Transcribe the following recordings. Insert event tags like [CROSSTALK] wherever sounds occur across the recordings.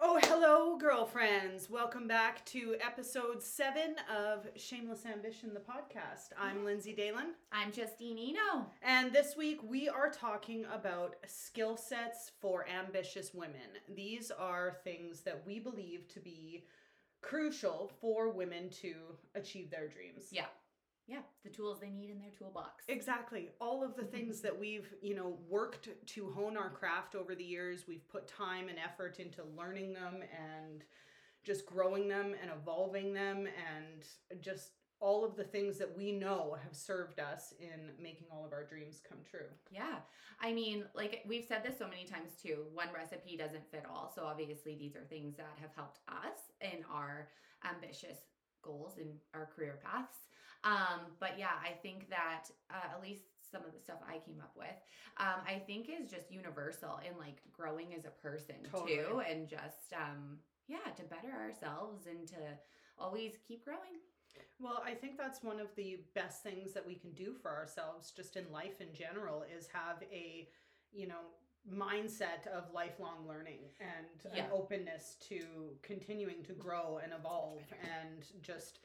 Oh, hello, girlfriends. Welcome back to episode seven of Shameless Ambition, the podcast. I'm Lindsay Dalen. I'm Justine Eno. And this week we are talking about skill sets for ambitious women. These are things that we believe to be crucial for women to achieve their dreams. Yeah. Yeah, the tools they need in their toolbox. Exactly. All of the mm-hmm. things that we've, you know, worked to hone our craft over the years, we've put time and effort into learning them and just growing them and evolving them and just all of the things that we know have served us in making all of our dreams come true. Yeah. I mean, like we've said this so many times too, one recipe doesn't fit all. So obviously these are things that have helped us in our ambitious goals in our career paths. Um, but yeah, I think that uh, at least some of the stuff I came up with, um, I think is just universal in like growing as a person totally. too, and just um, yeah, to better ourselves and to always keep growing. Well, I think that's one of the best things that we can do for ourselves, just in life in general, is have a, you know, mindset of lifelong learning and yeah. an openness to continuing to grow and evolve and just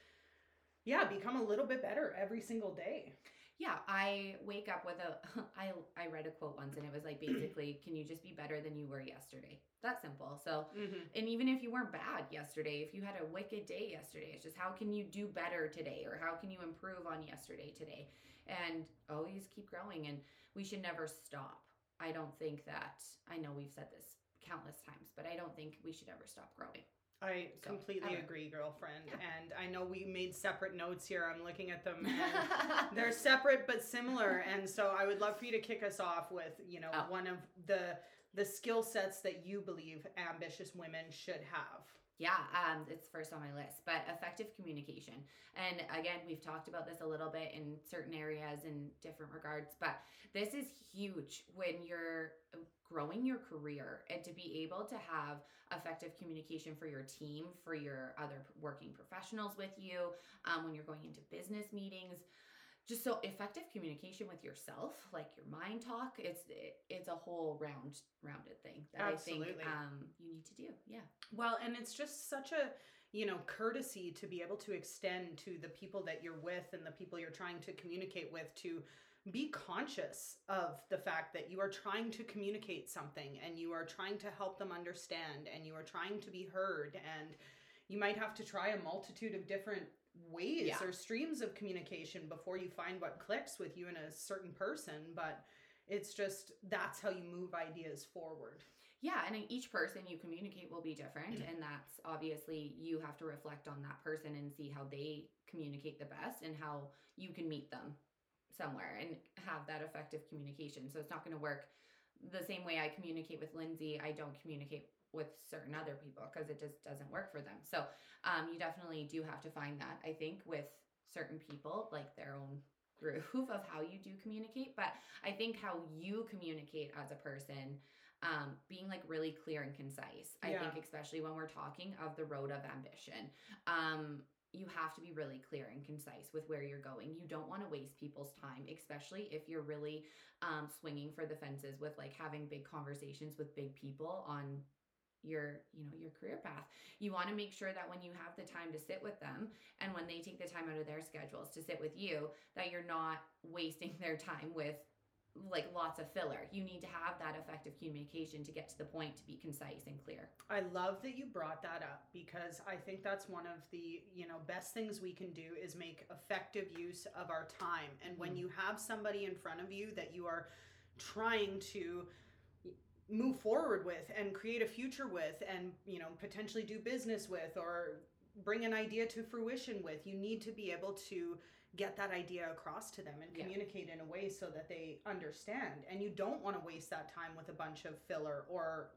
yeah become a little bit better every single day. Yeah i wake up with a [LAUGHS] i i read a quote once and it was like [CLEARS THROAT] basically can you just be better than you were yesterday? That simple. So mm-hmm. and even if you weren't bad yesterday if you had a wicked day yesterday it's just how can you do better today? Or how can you improve on yesterday today? And always keep growing and we should never stop. I don't think that, I know we've said this countless times, but I don't think we should ever stop growing. I so, completely agree, girlfriend. Yeah. And I know we made separate notes here. I'm looking at them. [LAUGHS] they're separate but similar. And so I would love for you to kick us off with, you know, oh. one of the the skill sets that you believe ambitious women should have. Yeah, um, it's first on my list, but effective communication. And again, we've talked about this a little bit in certain areas in different regards, but this is huge when you're growing your career and to be able to have effective communication for your team, for your other working professionals with you, um, when you're going into business meetings just so effective communication with yourself like your mind talk it's it, it's a whole round rounded thing that Absolutely. i think um you need to do yeah well and it's just such a you know courtesy to be able to extend to the people that you're with and the people you're trying to communicate with to be conscious of the fact that you are trying to communicate something and you are trying to help them understand and you are trying to be heard and you might have to try a multitude of different ways yeah. or streams of communication before you find what clicks with you and a certain person but it's just that's how you move ideas forward. Yeah and each person you communicate will be different mm-hmm. and that's obviously you have to reflect on that person and see how they communicate the best and how you can meet them somewhere and have that effective communication. So it's not going to work the same way i communicate with lindsay i don't communicate with certain other people because it just doesn't work for them. So um, you definitely do have to find that, I think, with certain people, like their own groove of how you do communicate. But I think how you communicate as a person, um, being like really clear and concise. I yeah. think, especially when we're talking of the road of ambition. Um, you have to be really clear and concise with where you're going. You don't want to waste people's time, especially if you're really um, swinging for the fences with like having big conversations with big people on your you know your career path you want to make sure that when you have the time to sit with them and when they take the time out of their schedules to sit with you that you're not wasting [LAUGHS] their time with like lots of filler. You need to have that effective communication to get to the point to be concise and clear. I love that you brought that up because i think that's one of the you know best things we can do is make effective use of our time. And when mm-hmm. you have somebody in front of you that you are trying to move forward with and create a future with and you know potentially do business with or bring an idea to fruition with you need to be able to get that idea across to them and communicate yeah. in a way so that they understand and you don't want to waste that time with a bunch of filler or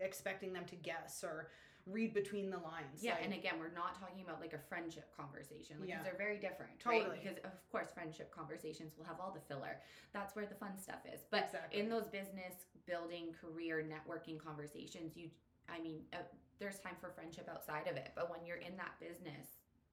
expecting them to guess or read between the lines. Yeah, like, and again, we're not talking about like a friendship conversation. Like yeah. they're very different. Totally. Right? Because of course friendship conversations will have all the filler. That's where the fun stuff is. But exactly. in those business building, career, networking conversations, you I mean, uh, there's time for friendship outside of it. But when you're in that business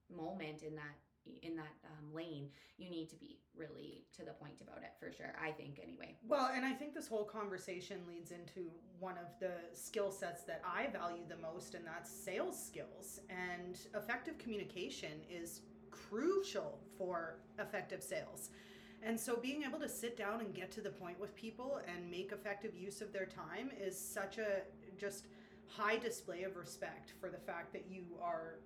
moment in that in that um, lane, you need to be really to the point about it for sure. I think anyway. Well, and I think this whole conversation leads into one of the skill sets that I value the most, and that's sales skills. And effective communication is crucial for effective sales. And so being able to sit down and get to the point with people and make effective use of their time is such a just high display of respect for the fact that you are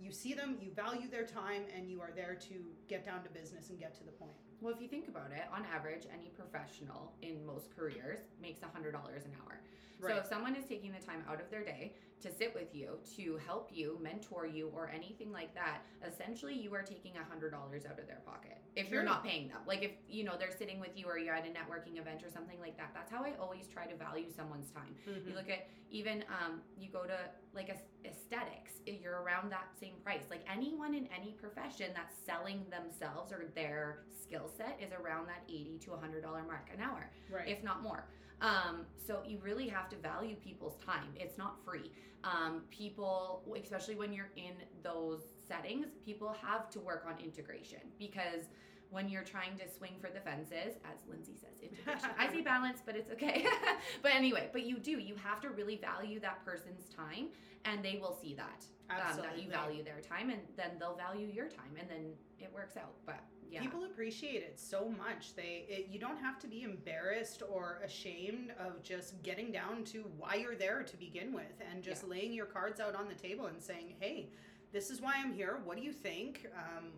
you see them, you value their time and you are there to get down to business and get to the point. Well, if you think about it, on average, any professional in most careers makes $100 an hour. Right. So if someone is taking the time out of their day to sit with you, to help you, mentor you, or anything like that, essentially you are taking a hundred dollars out of their pocket. If you're not paying them, like if you know they're sitting with you or you're at a networking event or something like that. That's how I always try to value someone's time. Mhm. You look at even um, you go to like a, aesthetics, if you're around that same price. Like anyone in any profession that's selling themselves or their skill set is around that eighty to hundred dollar mark an hour right. if not more. Um, so you really have to value people's time. It's not free. Um, people, especially when you're in those settings, people have to work on integration because when you're trying to swing for the fences, as Lindsay says, integration. I say [LAUGHS] balance, but it's okay. [LAUGHS] but anyway, but you do. You have to really value that person's time, and they will see that um, that you value their time, and then they'll value your time, and then it works out. But yeah, People appreciate it so much. They it, you don't have to be embarrassed or ashamed of just getting down to why you're there to begin with and just laying your cards out on the table and saying, "Hey, this is why I'm here. What do you think?" Um,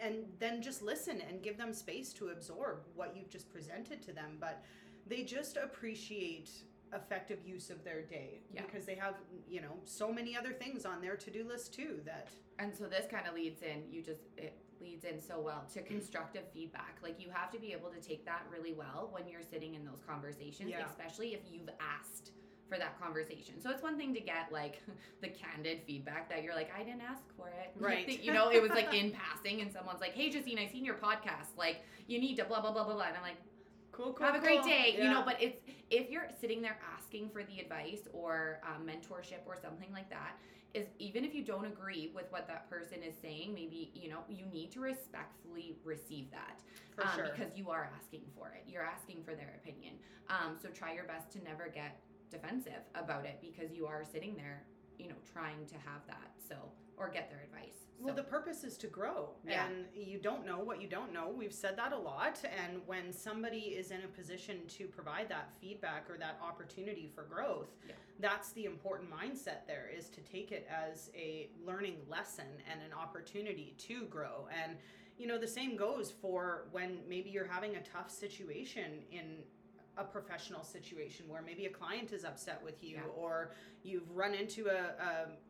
and then just listen and give them space to absorb what you've just presented to them. But they just appreciate effective use of their day Yeah. because they have you know so many other things on their to-do list too that and so this kind of leads in you just it leads in so well to constructive feedback. Like you have to be able to take that really well when you're sitting in those conversations Yeah. especially if you've asked for that conversation. So it's one thing to get like [LAUGHS] the candid feedback that you're like i didn't ask for it. [LAUGHS] Right. you know it was like in passing and someone's like hey justine i seen your podcast. Like you need to blah blah blah blah blah. And i'm like cool cool have a great cool. day. You know but it's if you're sitting there asking for the advice or um, mentorship or something like that is even if you don't agree with what that person is saying maybe you know you need to respectfully receive that for um, sure. because you are asking for it. You're asking for their opinion. Um, so try your best to never get defensive about it because you are sitting there you know trying to have that so or get their advice Well, the purpose is to grow. Yeah. And you don't know what you don't know. We've said that a lot. And when somebody is in a position to provide that feedback or that opportunity for growth, Yeah. that's the important mindset there is to take it as a learning lesson and an opportunity to grow. And, you know, the same goes for when maybe you're having a tough situation in a professional situation where maybe a client is upset with you Yeah. or you've run into a,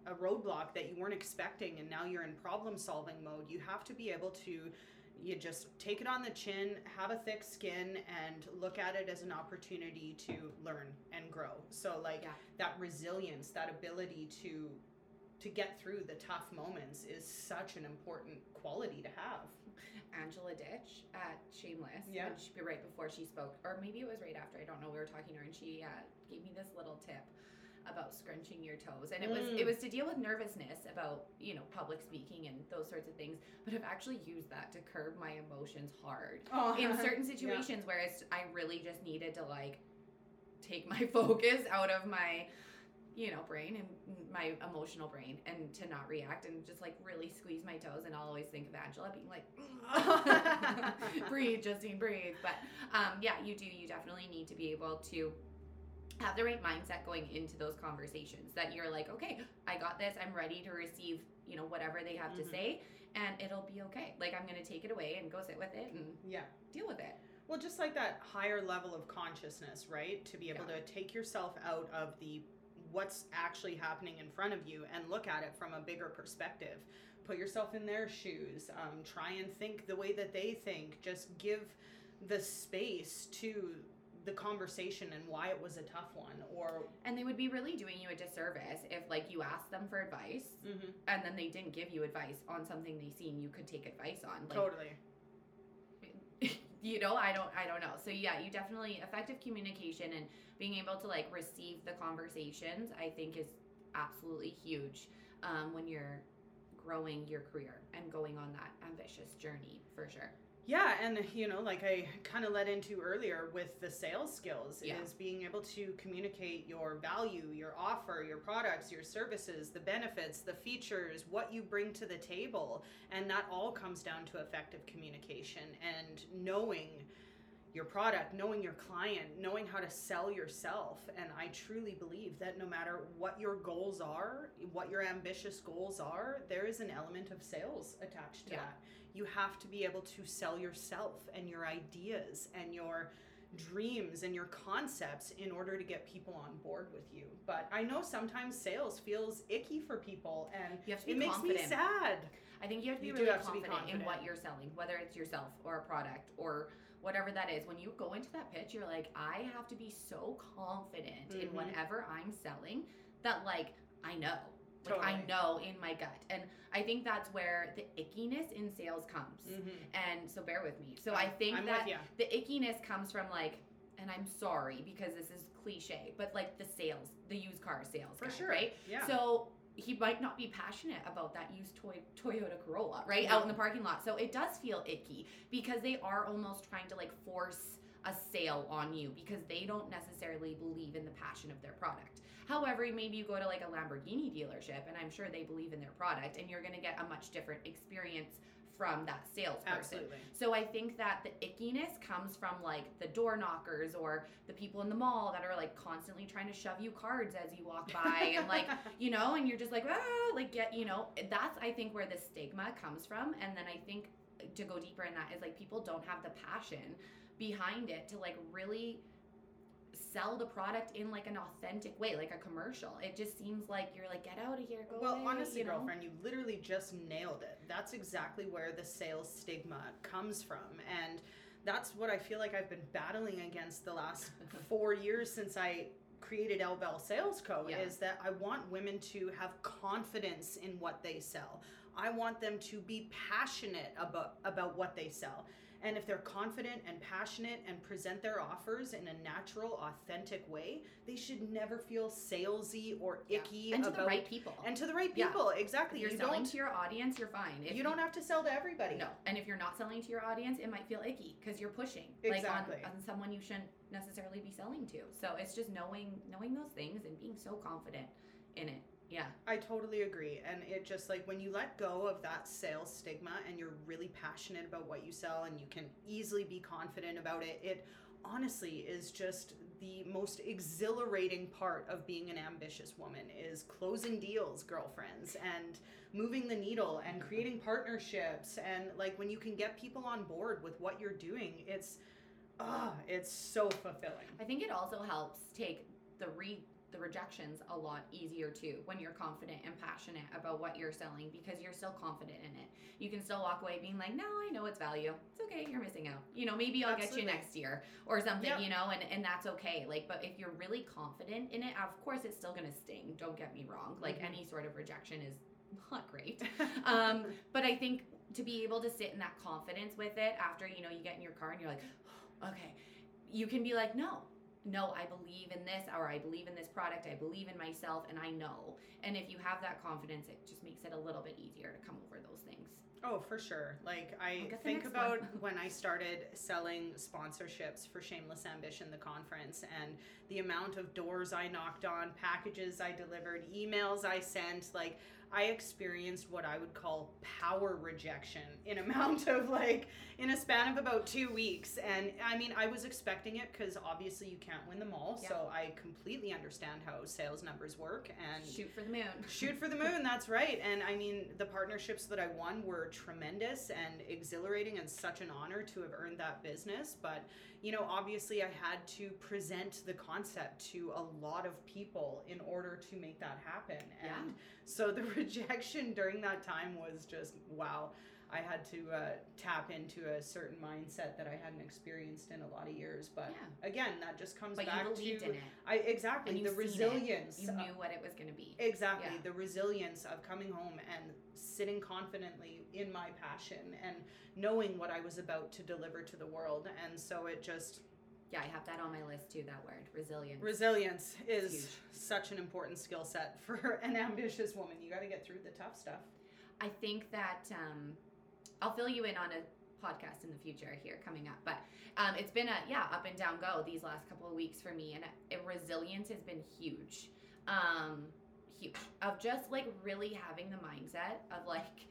a, a roadblock that you weren't expecting and now you're in problem solving mode you have to be able to you just take it on the chin have a thick skin and look at it as an opportunity to learn and grow so like Yeah. that resilience that ability to to get through the tough moments is such an important quality to have Angela Ditch at Shameless. Yeah. she, right before she spoke, or maybe it was right after. I don't know. We were talking to her, and she uh, gave me this little tip about scrunching your toes, and it was Mm. it was to deal with nervousness about you know public speaking and those sorts of things. But I've actually used that to curb my emotions hard oh [LAUGHS] in certain situations where it's, I really just needed to like take my [LAUGHS] focus out of my you know brain and my emotional brain and to not react and just like really squeeze my toes and I'll always think of Angela being like [LAUGHS] breathe Justine breathe. But um yeah you do you definitely need to be able to have the right mindset going into those conversations that you're like okay I got this. I'm ready to receive you know whatever they have Mhm. to say and it'll be okay. Like I'm gonna take it away and go sit with it and yeah. deal with it. Well, just like that higher level of consciousness, right? To be able to take yourself out of the what's actually happening in front of you and look at it from a bigger perspective. Put yourself in their shoes. Um, try and think the way that they think. Just give the space to the conversation and why it was a tough one. Or And they would be really doing you a disservice if like you asked them for advice and then they didn't give you advice on something they seen you could take advice on. Like totally. You know, I don't I don't know. So yeah, you definitely effective communication and being able to like receive the conversations I think is absolutely huge um, when you're growing your career and going on that ambitious journey for sure. Yeah, and you know, like I kind of led into earlier with the sales skills Yeah. is being able to communicate your value, your offer, your products, your services, the benefits, the features, what you bring to the table, and that all comes down to effective communication and knowing your product, knowing your client, knowing how to sell yourself. And I truly believe that no matter what your goals are, what your ambitious goals are, there is an element of sales attached to Yeah. that. You have to be able to sell yourself and your ideas and your dreams and your concepts in order to get people on board with you. But I know sometimes sales feels icky for people and You have to be it makes me sad. I think you have to be You really be confident, in what you're selling, whether it's yourself or a product or whatever that is. When you go into that pitch, you're like, I have to be so confident in Mhm. whatever I'm selling that like I know. Like I know in my gut. And I think that's where the ickiness in sales comes. Mhm. And so bear with me. So I think I'm that the ickiness comes from like and I'm sorry because this is cliche, but like the sales, the used car sales For guy, sure. right? Yeah. So he might not be passionate about that used toy Toyota Corolla, right? Out in the parking lot. So it does feel icky because they are almost trying to like force a sale on you because they don't necessarily believe in the passion of their product. However, maybe you go to like a Lamborghini dealership and I'm sure they believe in their product and you're going to get a much different experience from that salesperson. Absolutely. So I think that the ickiness comes from like the door knockers or the people in the mall that are like constantly trying to shove you cards as you walk by [LAUGHS] and like you know and you're just like ah like get you know that's I think where the stigma comes from and then I think to go deeper in that is like people don't have the passion behind it to like really sell the product in like an authentic way like a commercial it just seems like you're like get out of here go well, away, honestly, you know? girlfriend, you literally just nailed it. That's exactly where the sales stigma comes from. And that's what I feel like I've been battling against the last [LAUGHS] four years since I created Elvel Sales Co. Yeah. is that I want women to have confidence in what they sell. I want them to be passionate about about what they sell. And if they're confident and passionate and present their offers in a natural, authentic way, they should never feel salesy or Yeah. icky and to about the right people and to the right Yeah. people. if Exactly. you're you selling don't to your audience you're fine if you don't have to sell to everybody. No, and if you're not selling to your audience, it might feel icky because you're pushing Exactly. like on, on someone you shouldn't necessarily be selling to. So it's just knowing knowing those things and being so confident in it. Yeah, I totally agree. And it just like when you let go of that sales stigma and you're really passionate about what you sell and you can easily be confident about it, it honestly is just the most exhilarating part of being an ambitious woman is closing deals, girlfriends, and moving the needle and creating partnerships and like when you can get people on board with what you're doing, it's ah, it's so fulfilling. I think it also helps take the re the rejections a lot easier too when you're confident and passionate about what you're selling because you're still confident in it. You can still walk away being like, "No, I know it's value. It's okay. You're missing out. You know, maybe I'll get you next year or something. Yep. You know, and and that's okay. Like, but if you're really confident in it, of course, it's still gonna sting. Don't get me wrong. Like Mhm. any sort of rejection is [LAUGHS] not great. [LAUGHS] um, but I think to be able to sit in that confidence with it after you know you get in your car and you're like, okay, you can be like, no, no, I believe in this, or I believe in this product, I believe in myself, and I know. And if you have that confidence, it just makes it a little bit easier to come over those things. Oh, for sure. Like I think about [LAUGHS] when I started selling sponsorships for Shameless Ambition, the conference, and the amount of doors I knocked on, packages I delivered, emails I sent. Like I experienced what I would call power rejection in amount of like in a span of about two weeks. And I mean, I was expecting it because obviously you can't win them all. Yeah. So I completely understand how sales numbers work and Shoot for the moon. [LAUGHS] Shoot for the moon, that's right. And I mean, the partnerships that I won were tremendous and exhilarating and such an honor to have earned that business. But, you know, obviously I had to present the concept to a lot of people in order to make that happen. Yeah. And so the [LAUGHS] rejection during that time was just wow. I had to uh, tap into a certain mindset that I hadn't experienced in a lot of years. But Yeah. again, that just comes But back you believed to in it. I exactly the seen it. resilience. You knew what it was going to be. Exactly. Yeah. The resilience of coming home and sitting confidently in my passion and knowing what I was about to deliver to the world. And so it just, Yeah, I have that on my list too, that word, resilience. resilience is Huge. such an important skill set [LAUGHS] for an ambitious woman. You got to get through the tough stuff. I think that um, I'll fill you in on a podcast in the future here coming up. But um, it's been a yeah up and down go these last couple of weeks for me, and uh, resilience has been huge, um, huge. Of just like really having the mindset of like,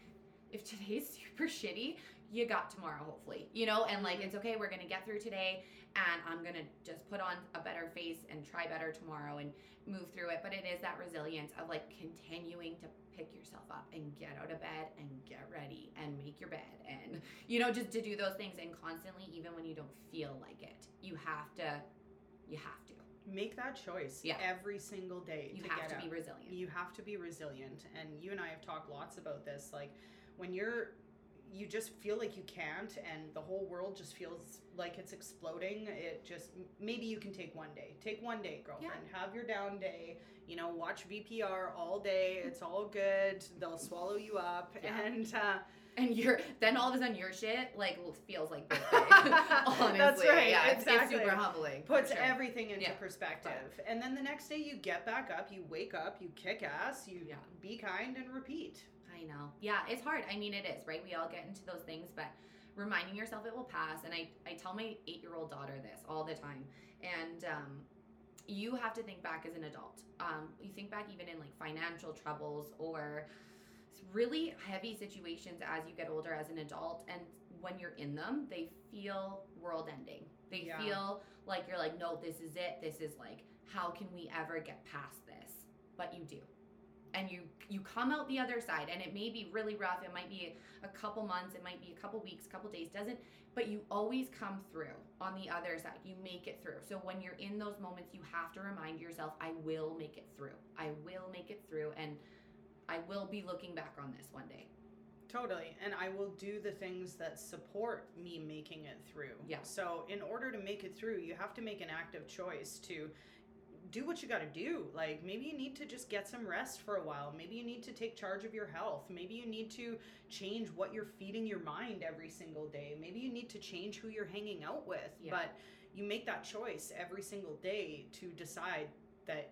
if today's [LAUGHS] super shitty, you got tomorrow hopefully, you know, and like it's okay. We're gonna get through today, and I'm gonna just put on a better face and try better tomorrow and move through it. But it is that resilience of like continuing to pick yourself up and get out of bed and get ready and make your bed and you know just to do those things and constantly even when you don't feel like it you have to you have to Make that choice Yeah. every single day. you to have to up. be resilient You have to be resilient. And you and I have talked lots about this. Like when you're you just feel like you can't and the whole world just feels like it's exploding. It just maybe you can take one day. Take one day girlfriend. Have your down day. You know watch vpr all day. It's all good. They'll swallow you up. Yeah. and uh and you're then all of a sudden your shit like feels like big [LAUGHS] [LAUGHS] honestly. That's right, yeah it's, it's exactly. super humbling puts sure. everything into Yeah. perspective. And then the next day you get back up you wake up you kick ass you Yeah. be kind and repeat I know. Yeah, it's hard. I mean, it is, right? We all get into those things, but reminding yourself it will pass. And I, I tell my eight year old daughter this all the time. And um, you have to think back as an adult. Um, you think back even in like financial troubles or really heavy situations as you get older as an adult. And when you're in them, they feel world ending. They Yeah. feel like you're like, no, this is it. This is like, how can we ever get past this? But you do and you you come out the other side and it may be really rough it might be a couple months it might be a couple weeks couple days doesn't but you always come through on the other side you make it through so when you're in those moments you have to remind yourself i will make it through i will make it through and i will be looking back on this one day Totally. And I will do the things that support me making it through. Yeah. So, in order to make it through, you have to make an active choice to do what you got to do. Like, maybe you need to just get some rest for a while. Maybe you need to take charge of your health. Maybe you need to change what you're feeding your mind every single day. Maybe you need to change who you're hanging out with. Yeah. But you make that choice every single day to decide that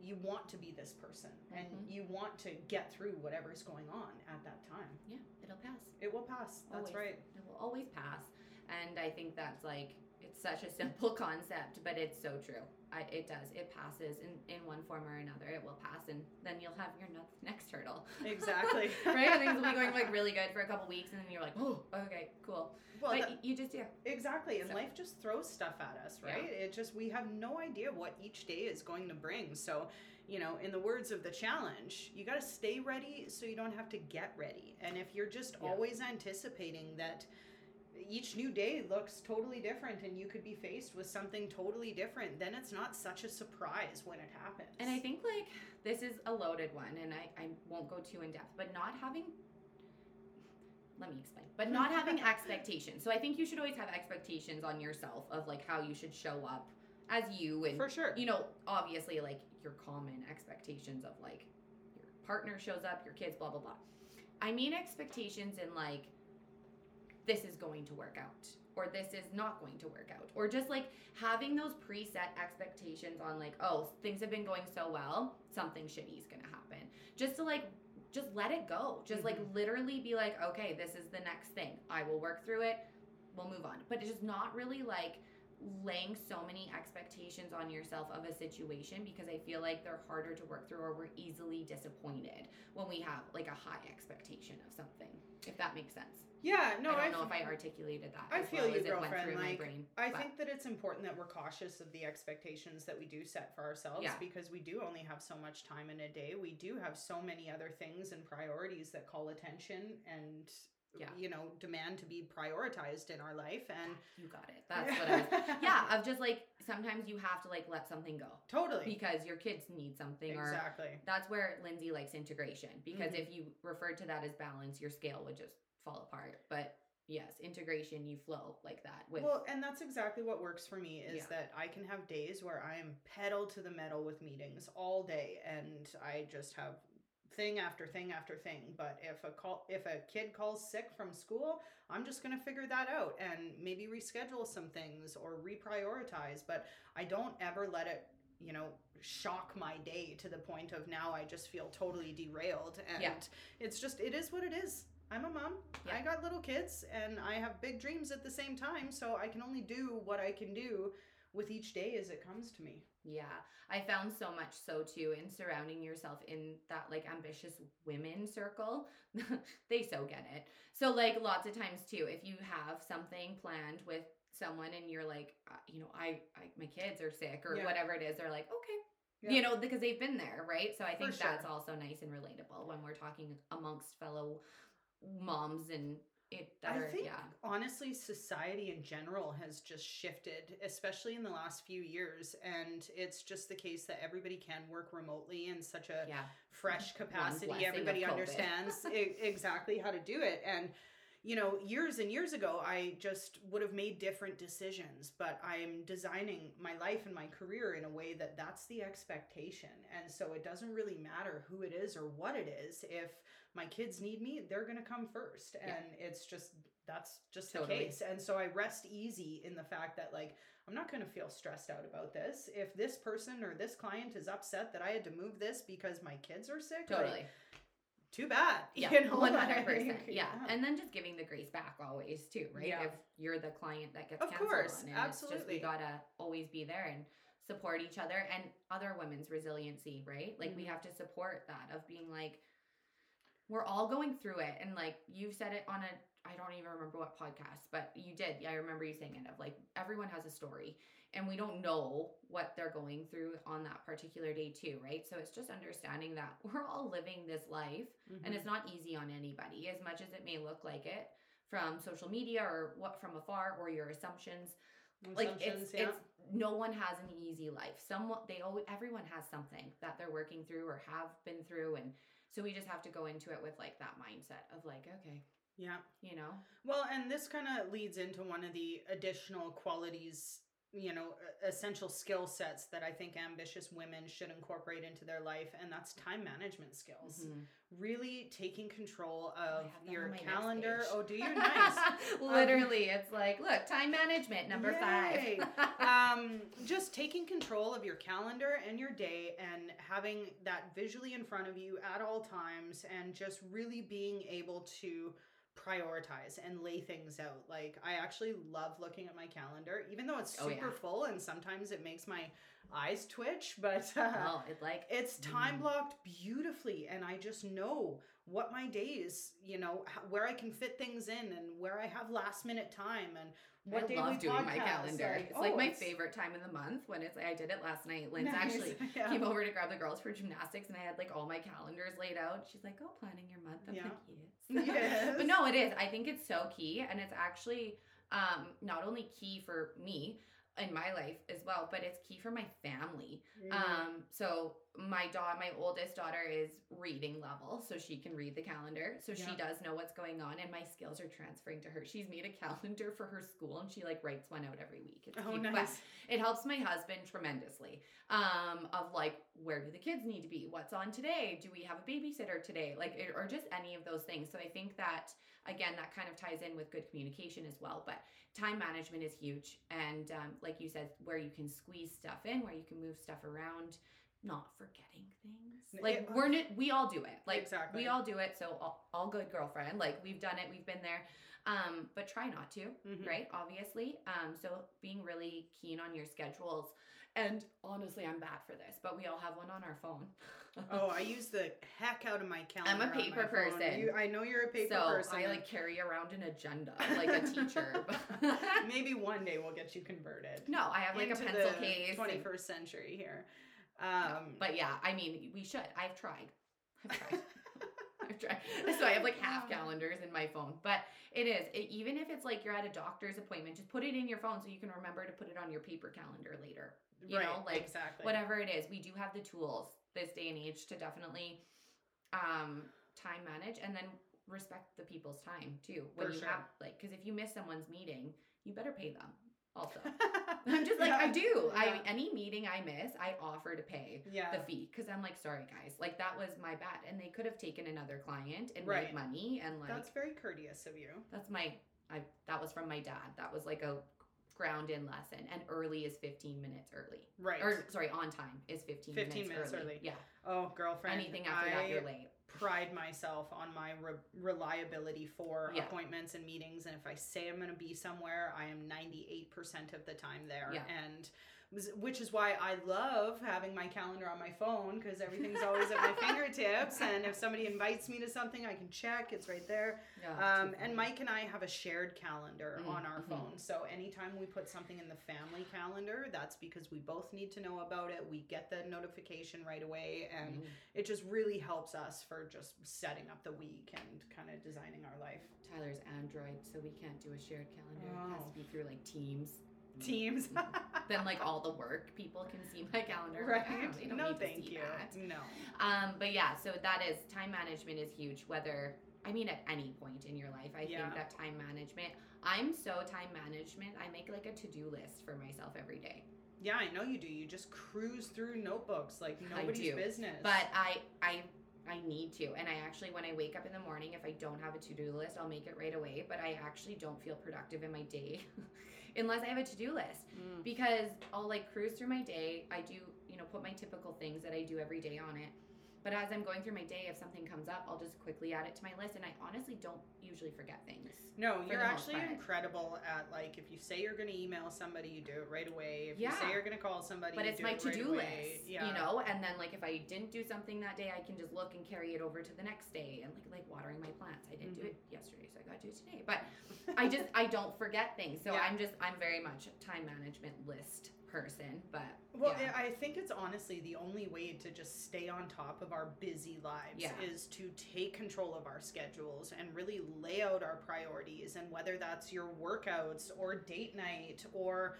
you want to be this person and Mhm. you want to get through whatever's going on at that time. yeah it'll pass It will pass. That's Always. right. it will always pass and i think that's like it's such a simple [LAUGHS] concept but it's so true I, it does it passes in, in one form or another it will pass and then you'll have your next, next hurdle [LAUGHS] Exactly. right things will be going like [LAUGHS] really good for a couple weeks and then you're like oh okay cool Well, but that- you just yeah. exactly. And So- life just throws stuff at us, Yeah. right? It just, we have no idea what each day is going to bring. So, you know, in the words of the challenge, you got to stay ready so you don't have to get ready. And if you're just Yeah. always anticipating that each new day looks totally different and you could be faced with something totally different, then it's not such a surprise when it happens. and i think like this is a loaded one and i, I won't go too in depth but not having let me explain but not [LAUGHS] having expectations so i think you should always have expectations on yourself of like how you should show up as you and for sure. you know, obviously, like your common expectations of like your partner shows up, your kids, blah, blah, blah. I mean, expectations in like, this is going to work out, or this is not going to work out, or just like having those preset expectations on like, oh, things have been going so well, something shitty is gonna happen. Just to like, just let it go. Just like mm-hmm. literally be like, okay, this is the next thing. I will work through it. We'll move on. But it's just not really like laying so many expectations on yourself of a situation because I feel like they're harder to work through or we're easily disappointed when we have like a high expectation of something. If that makes sense. Yeah, no, I I don't know f- if I articulated that. I feel well you, as it went girlfriend, like, brain. I but- think that it's important that we're cautious of the expectations that we do set for ourselves Yeah. because we do only have so much time in a day. We do have so many other things and priorities that call attention and Yeah. you know demand to be prioritized in our life and you got it. That's what I was. [LAUGHS] Yeah, of just like sometimes you have to like let something go totally because your kids need something or exactly that's where Lindsay likes integration because Mhm. if you referred to that as balance, your scale would just fall apart. But yes, integration, you flow like that with well and that's exactly what works for me is Yeah. that i can have days where i am pedal to the metal with meetings all day and i just have thing after thing after thing but if a call if a kid calls sick from school i'm just going to figure that out and maybe reschedule some things or reprioritize but i don't ever let it you know, shock my day to the point of now I just feel totally derailed. And Yeah. it's just, it is what it is. I'm a mom. Yeah. I got little kids and I have big dreams at the same time. So I can only do what I can do with each day as it comes to me. Yeah, I found so much so too in surrounding yourself in that like ambitious women circle. [LAUGHS] they so get it. So like lots of times too, if you have something planned with someone and you're like, uh, you know, I, I my kids are sick or Yeah. whatever it is, they're like, okay. Yeah. You know, because they've been there, right? So I think that's also nice and relatable when we're talking amongst fellow moms and it that I are think yeah. honestly, society in general has just shifted, especially in the last few years. And it's just the case that everybody can work remotely in such a Yeah. fresh capacity. Everybody understands [LAUGHS] exactly how to do it. And, you know, years and years ago, I just would have made different decisions, but I'm designing my life and my career in a way that that's the expectation. And so it doesn't really matter who it is or what it is. If my kids need me, they're going to come first. Yeah. And it's just, that's just Totally. the case. And so I rest easy in the fact that, like, I'm not going to feel stressed out about this. If this person or this client is upset that I had to move this because my kids are sick, like, Totally. too bad. [LAUGHS] Yeah, you know, one hundred percent. [LAUGHS] like, Yeah, and then just giving the grace back always too, right? Yeah. If you're the client that gets Of canceled course, on, and It's just absolutely. we gotta always be there and support each other and other women's resiliency, right? Like we Mhm. have to support that of being like, we're all going through it, and like you've said it on a. I don't even remember what podcast, but you did. Yeah, I remember you saying it of like everyone has a story and we don't know what they're going through on that particular day too, right? So it's just understanding that [LAUGHS] we're all living this life Mhm. and it's not easy on anybody as much as it may look like it from social media or what from afar or your assumptions like it's yeah. it's no one has an easy life someone they always everyone has something that they're working through or have been through and so we just have to go into it with like that mindset of like okay yeah. you know Well, and this kind of leads into one of the additional qualities, you know, essential skill sets that I think ambitious women should incorporate into their life, and that's time management skills. Mhm. Really taking control of your on my notes calendar. Oh, do you? Nice. [LAUGHS] literally it's like look time management number Yay. five [LAUGHS] um, just taking control of your calendar and your day and having that visually in front of you at all times and just really being able to prioritize and lay things out. Like I actually love looking at my calendar, even though it's Oh, super yeah. full and sometimes it makes my eyes twitch, but uh, well it like it's time Mm. blocked beautifully and i just know what my days you know where i can fit things in and where i have last minute time and what I day love we doing my calendar. like, it's like oh, my it's- favorite time of the month when it's like I did it last night. Lynn's Nice. actually [LAUGHS] yeah. came over to grab the girls for gymnastics and I had like all my calendars laid out. She's like, Oh, planning your month. I'm Yeah. like, yes. Yes. but no, it is. I think it's so key and it's actually um not only key for me in my life as well, but it's key for my family. Mhm. Um, so my daughter, my oldest daughter is reading level, so she can read the calendar. So she does know what's going on, and my skills are transferring to her. She's made a calendar for her school, and she like writes one out every week. It's oh cute, nice it helps my husband tremendously. Um, of like, where do the kids need to be? What's on today? Do we have a babysitter today? Like, it- or just any of those things. So I think that again, that kind of ties in with good communication as well. But time management is huge, and um, like you said, where you can squeeze stuff in, where you can move stuff around, not forgetting things. Like it- we're n- we all do it. Like Exactly. we all do it. So all, all good, girlfriend. Like we've done it. We've been there. Um, but try not to Mhm. right? Obviously. Um, so being really keen on your schedules. And honestly, I'm bad for this, but we all have one on our phone. [LAUGHS] oh i use the heck out of my calendar I'm a paper person. you, i know you're a paper so person I like carry around an agenda like a teacher. [LAUGHS] [LAUGHS] maybe one day we'll get you converted no, I have like a pencil case. and- 21st century here um but yeah, I mean, we should. I've tried. I've tried. [LAUGHS] I've tried. So I have like half calendars in my phone. But it is, it, even if it's like you're at a doctor's appointment, just put it in your phone so you can remember to put it on your paper calendar later. You right, know, like exactly whatever it is we do have the tools this day and age to definitely um time manage and then respect the people's time too when For you sure. have like because if you miss someone's meeting you better pay them also [LAUGHS] i'm just like i do Yeah. i any meeting i miss i offer to pay yeah the fee because i'm like sorry guys like that was my bad and they could have taken another client and Right. made money and like that's very courteous of you that's my I that was from my dad. That was like a ground in lesson and early is 15 minutes early right. or sorry on time is 15, 15 minutes, minutes early. early. yeah oh, girlfriend. anything after I that you're late pride myself on my re- reliability for Yeah. appointments and meetings, and if I say I'm going to be somewhere, I am 98% of the time there. Yeah. And which is why I love having my calendar on my phone because everything's always at my [LAUGHS] fingertips. And if somebody invites me to something, I can check. It's right there. yeah Um, and. Mike and I have a shared calendar Mhm, on our mhm. phone. So anytime we put something in the family calendar, that's because we both need to know about it. We get the notification right away, and Mhm. it just really helps us for just setting up the week and kind of designing our life. tyler's android so we can't do a shared calendar it has Oh. to be through like teams Teams, [LAUGHS] then like all the work people can see my calendar I'm like, right? "Oh, no, thank you. that." No, Um, but yeah, so that is time management is huge. Whether I mean at any point in your life, I Yeah. think that time management. I'm so time management. I make like a to do list for myself every day. yeah, I know you do. You just cruise through notebooks like nobody's business. But I I I need to, and I actually when I wake up in the morning, if I don't have a to do list, I'll make it right away. But I actually don't feel productive in my day [LAUGHS] unless I have a to do list Mm. because I'll like cruise through my day. I do, you know, put my typical things that I do every day on it. But as I'm going through my day, if something comes up, I'll just quickly add it to my list. And I honestly don't usually forget things. No, you're actually incredible at like if you say you're going to email somebody, you do it right away. If you say you're going to call somebody, But you it's do my it to right do away. list, Yeah. you know. And then like if I didn't do something that day, I can just look and carry it over to the next day. And like like watering my plants, I didn't do Mhm. it yesterday, so I got to do it today. But I just I don't forget things, so Yeah. I'm just I'm very much a time management list person. But Well, yeah. I think it's honestly the only way to just stay on top of our busy lives Yeah. is to take control of our schedules and really lay out our priorities. And whether that's your workouts or date night or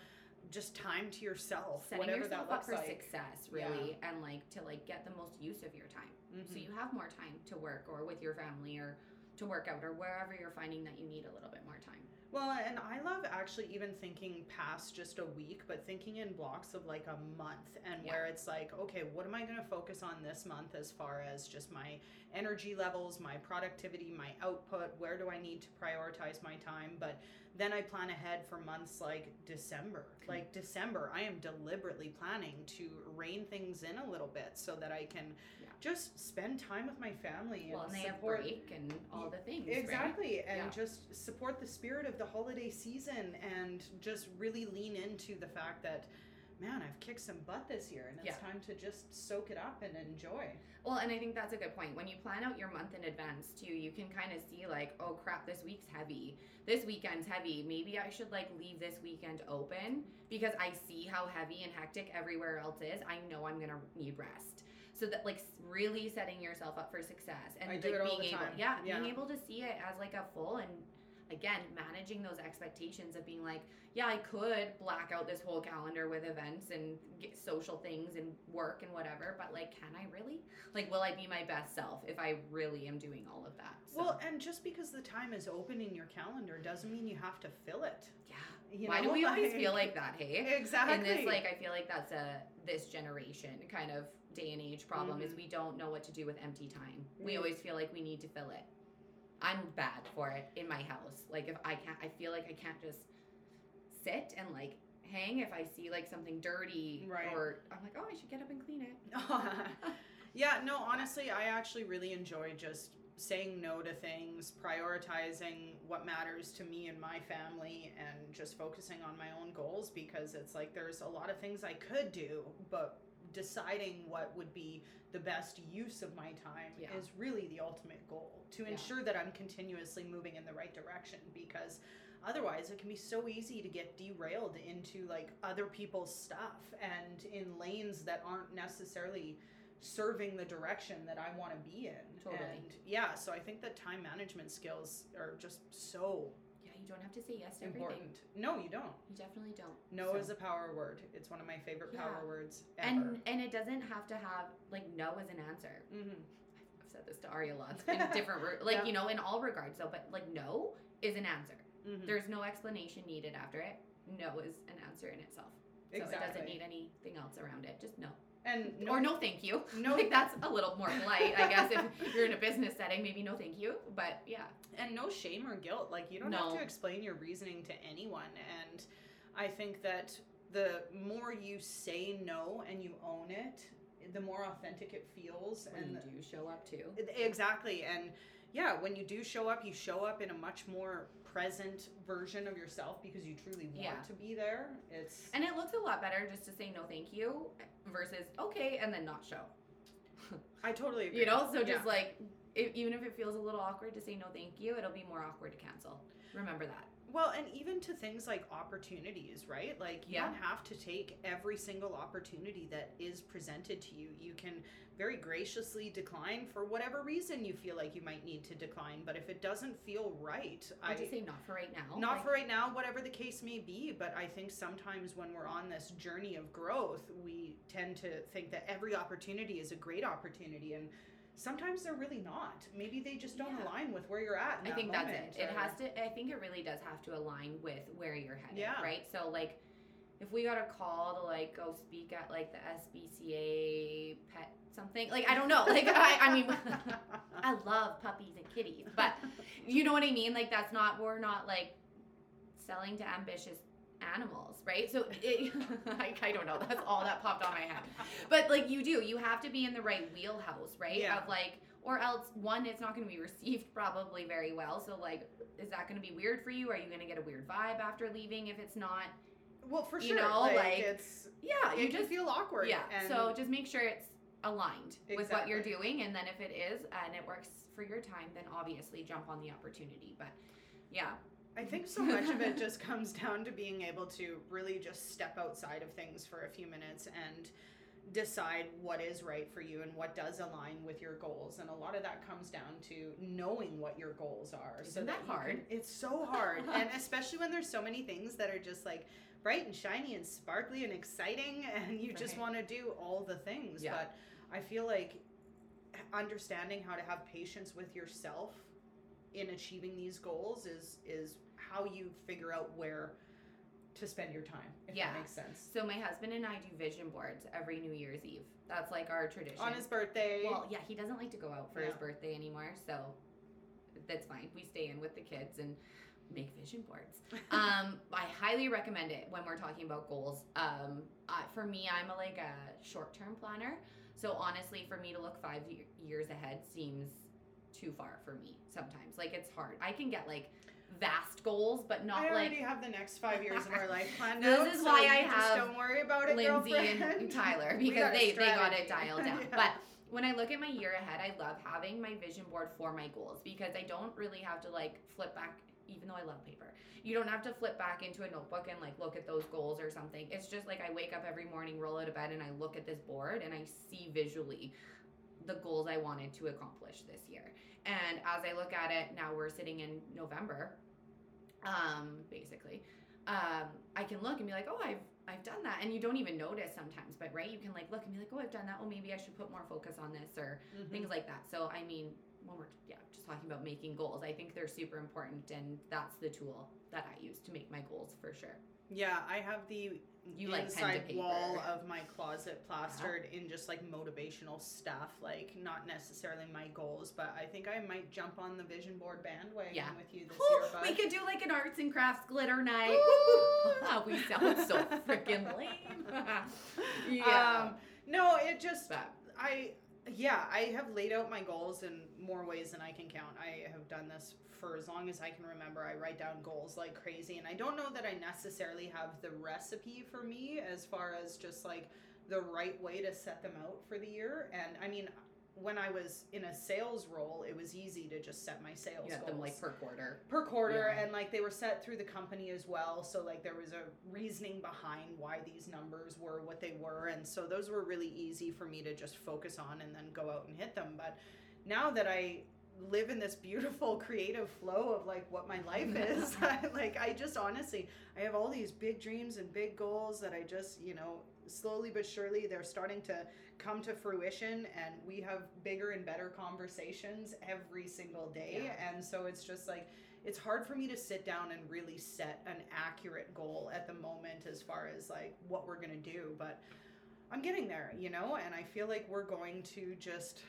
just time to yourself, setting whatever yourself that up looks for like. success really and like to like get the most use of your time so Mhm. you have more time to work or with your family or to work out or wherever you're finding that you need a little bit more time Well, and I love actually even thinking past just a week, but thinking in blocks of like a month and Yeah. where it's like, okay, what am I going to focus on this month as far as just my energy levels, my productivity, my output? Where do I need to prioritize my time? But then I plan ahead for months like December. Mm-hmm. Like December, I am deliberately planning to rein things in a little bit so that I can. Just spend time with my family well and and they have break and all the things right? Exactly, and Yeah. just support the spirit of the holiday season and just really lean into the fact that, man, I've kicked some butt this year and it's Yeah. time to just soak it up and enjoy. Well, and I think that's a good point. When you plan out your month in advance too, you can kind of see like, oh crap, this week's heavy. This weekend's heavy. Maybe I should like leave this weekend open because I see how heavy and hectic everywhere else is. I know I'm gonna need rest. So that like really setting yourself up for success and I like do it all being able, yeah, Yeah. being able to see it as like a full and again managing those expectations of being like, yeah, I could black out this whole calendar with events and get social things and work and whatever, but like, can I really? Like, will I be my best self if I really am doing all of that? So, Well, and just because the time is open in your calendar doesn't mean you have to fill it. yeah. You Why know? do we always Like- feel like that? Hey, Exactly. and this like I feel like that's a this generation kind of day and age problem is Mhm. we don't know what to do with empty time. We Mm. always feel like we need to fill it. I'm bad for it in my house. Like if I can't, I feel like I can't just sit and like hang if I see like something dirty Right. or I'm like, oh, I should get up and clean it. [LAUGHS] [LAUGHS] yeah, no, honestly, I actually really enjoy just saying no to things, prioritizing what matters to me and my family, and just focusing on my own goals because it's like there's a lot of things I could do, but deciding what would be the best use of my time Yeah. is really the ultimate goal to Yeah. ensure that I'm continuously moving in the right direction because otherwise it can be so easy to get derailed into like other people's stuff and in lanes that aren't necessarily serving the direction that I want to be in. Totally. And yeah, so I think that time management skills are just so Yeah, you don't have to say yes to everything. important. No, you don't. You definitely don't. No So- is a power word. It's one of my favorite power Yeah. words ever. and and it doesn't have to have like no as an answer. Mm-hmm. I've said this to Ari a lot in [LAUGHS] different re- like Yeah. you know in all regards though, but like no is an answer. hmm There's no explanation needed after it. No is an answer in itself. So it doesn't need anything else around it. Just no. And no, or no thank you. no- like that's a little more polite, I guess if you're in a business setting, maybe no thank you. But yeah. and no shame or guilt. Like you don't No. have to explain your reasoning to anyone. And I think that the more you say no and you own it, the more authentic it feels. When and you do show up too. Exactly. And yeah, when you do show up, you show up in a much more present version of yourself because you truly want Yeah. to be there. It's And it looks a lot better just to say no thank you versus okay and then not show. I totally agree. You know, so just Yeah. like if, even if it feels a little awkward to say no thank you, it'll be more awkward to cancel. Remember that. Well, and even to things like opportunities, right? Like you Yeah. don't have to take every single opportunity that is presented to you. You can very graciously decline for whatever reason you feel like you might need to decline. But if it doesn't feel right, I I just say not for right now. not Like, for right now, whatever the case may be. But I think sometimes when we're on this journey of growth, we tend to think that every opportunity is a great opportunity, and sometimes they're really not. Maybe they just don't Yeah. align with where you're at. I that think that's it. It or- has to. I think it really does have to align with where you're headed. Yeah. Right. So like, if we got a call to like go speak at like the SPCA pet something, like I don't know. Like I, I mean, [LAUGHS] I love puppies and kitties, but [LAUGHS] you know what I mean. Like that's not. We're not like selling to ambitious animals, right? So [LAUGHS] it, [LAUGHS] I, I don't know. That's all that popped on my head. But like you do, you have to be in the right wheelhouse, right? Yeah. Of like, or else one, it's not going to be received [LAUGHS] probably very well. So like, is that going to be weird for you? Are you going to get a weird vibe after leaving if it's not? Well, for You sure, know, like, like, it's Yeah, you just feel awkward. yeah. and so just make sure it's aligned with what you're doing, and then if it is and it works for your time, then obviously jump on the opportunity. But yeah, I think so much of it just comes down to being able to really just step outside of things for a few minutes and decide what is right for you and what does align with your goals. And a lot of that comes down to knowing what your goals are. Isn't that you hard? can- it's so hard. and especially when there's so many things that are just like bright and shiny and sparkly and exciting and you just want to do all the things. Yeah. But I feel like understanding how to have patience with yourself in achieving these goals is is how you figure out where to spend your time if Yeah. that makes sense so my husband and I do vision boards every New Year's Eve. That's like our tradition. on his birthday Well, yeah, he doesn't like to go out for his birthday anymore, so that's fine. We stay in with the kids and make vision boards. [LAUGHS] um, I highly recommend it when we're talking about goals. Um, uh, for me, I'm a, like a short-term planner, so honestly, for me to look five ye- years ahead seems too far for me sometimes. Like it's hard. I can get like vast goals, but not like I already like have the next five [LAUGHS] years of our life planned This out. is so why I have don't worry about it, Lindsay and. [LAUGHS] [LAUGHS] Tyler because they, they got it dialed down. Yeah. But when I look at my year ahead, I love having my vision board for my goals because I don't really have to like flip back, even though I love paper. You don't have to flip back into a notebook and like look at those goals or something. It's just like I wake up every morning, roll out of bed, and I look at this board and I see visually the goals I wanted to accomplish this year. And as I look at it, now we're sitting in November, um, basically. Um, I can look and be like, oh, I've I've done that, and you don't even notice sometimes. But right, you can like look and be like, oh, I've done that. Well, maybe I should put more focus on this or Mhm. things like that. So I mean, when we're yeah just talking about making goals, I think they're super important, and that's the tool that I use to make my goals for sure. Yeah, I have the You like inside wall of my closet plastered in just like motivational stuff, like not necessarily my goals, but I think I might jump on the vision board bandwagon Yeah. with you this Whew, year. Bud. we could do like an arts and crafts glitter night. [LAUGHS] We sound so freaking lame. [LAUGHS] yeah. Um, no, it just But- I yeah, I have laid out my goals in more ways than I can count. I have done this for as long as I can remember. I write down goals like crazy, and I don't know that I necessarily have the recipe for me as far as just like the right way to set them out for the year. And I mean, when I was in a sales role, it was easy to just set my sales you goals them like per quarter. per quarter Yeah. and like they were set through the company as well so like there was a reasoning behind why these numbers were what they were and so those were really easy for me to just focus on and then go out and hit them but now that i live in this beautiful [LAUGHS] creative flow of like what my life [LAUGHS] is [LAUGHS] like i just honestly i have all these big dreams and big goals that i just you know slowly but surely they're starting to come to fruition and we have bigger and better conversations every single day Yeah. and so it's just like it's hard for me to sit down and really set an accurate goal at the moment as far as like what we're going to do but i'm getting there you know and i feel like we're going to just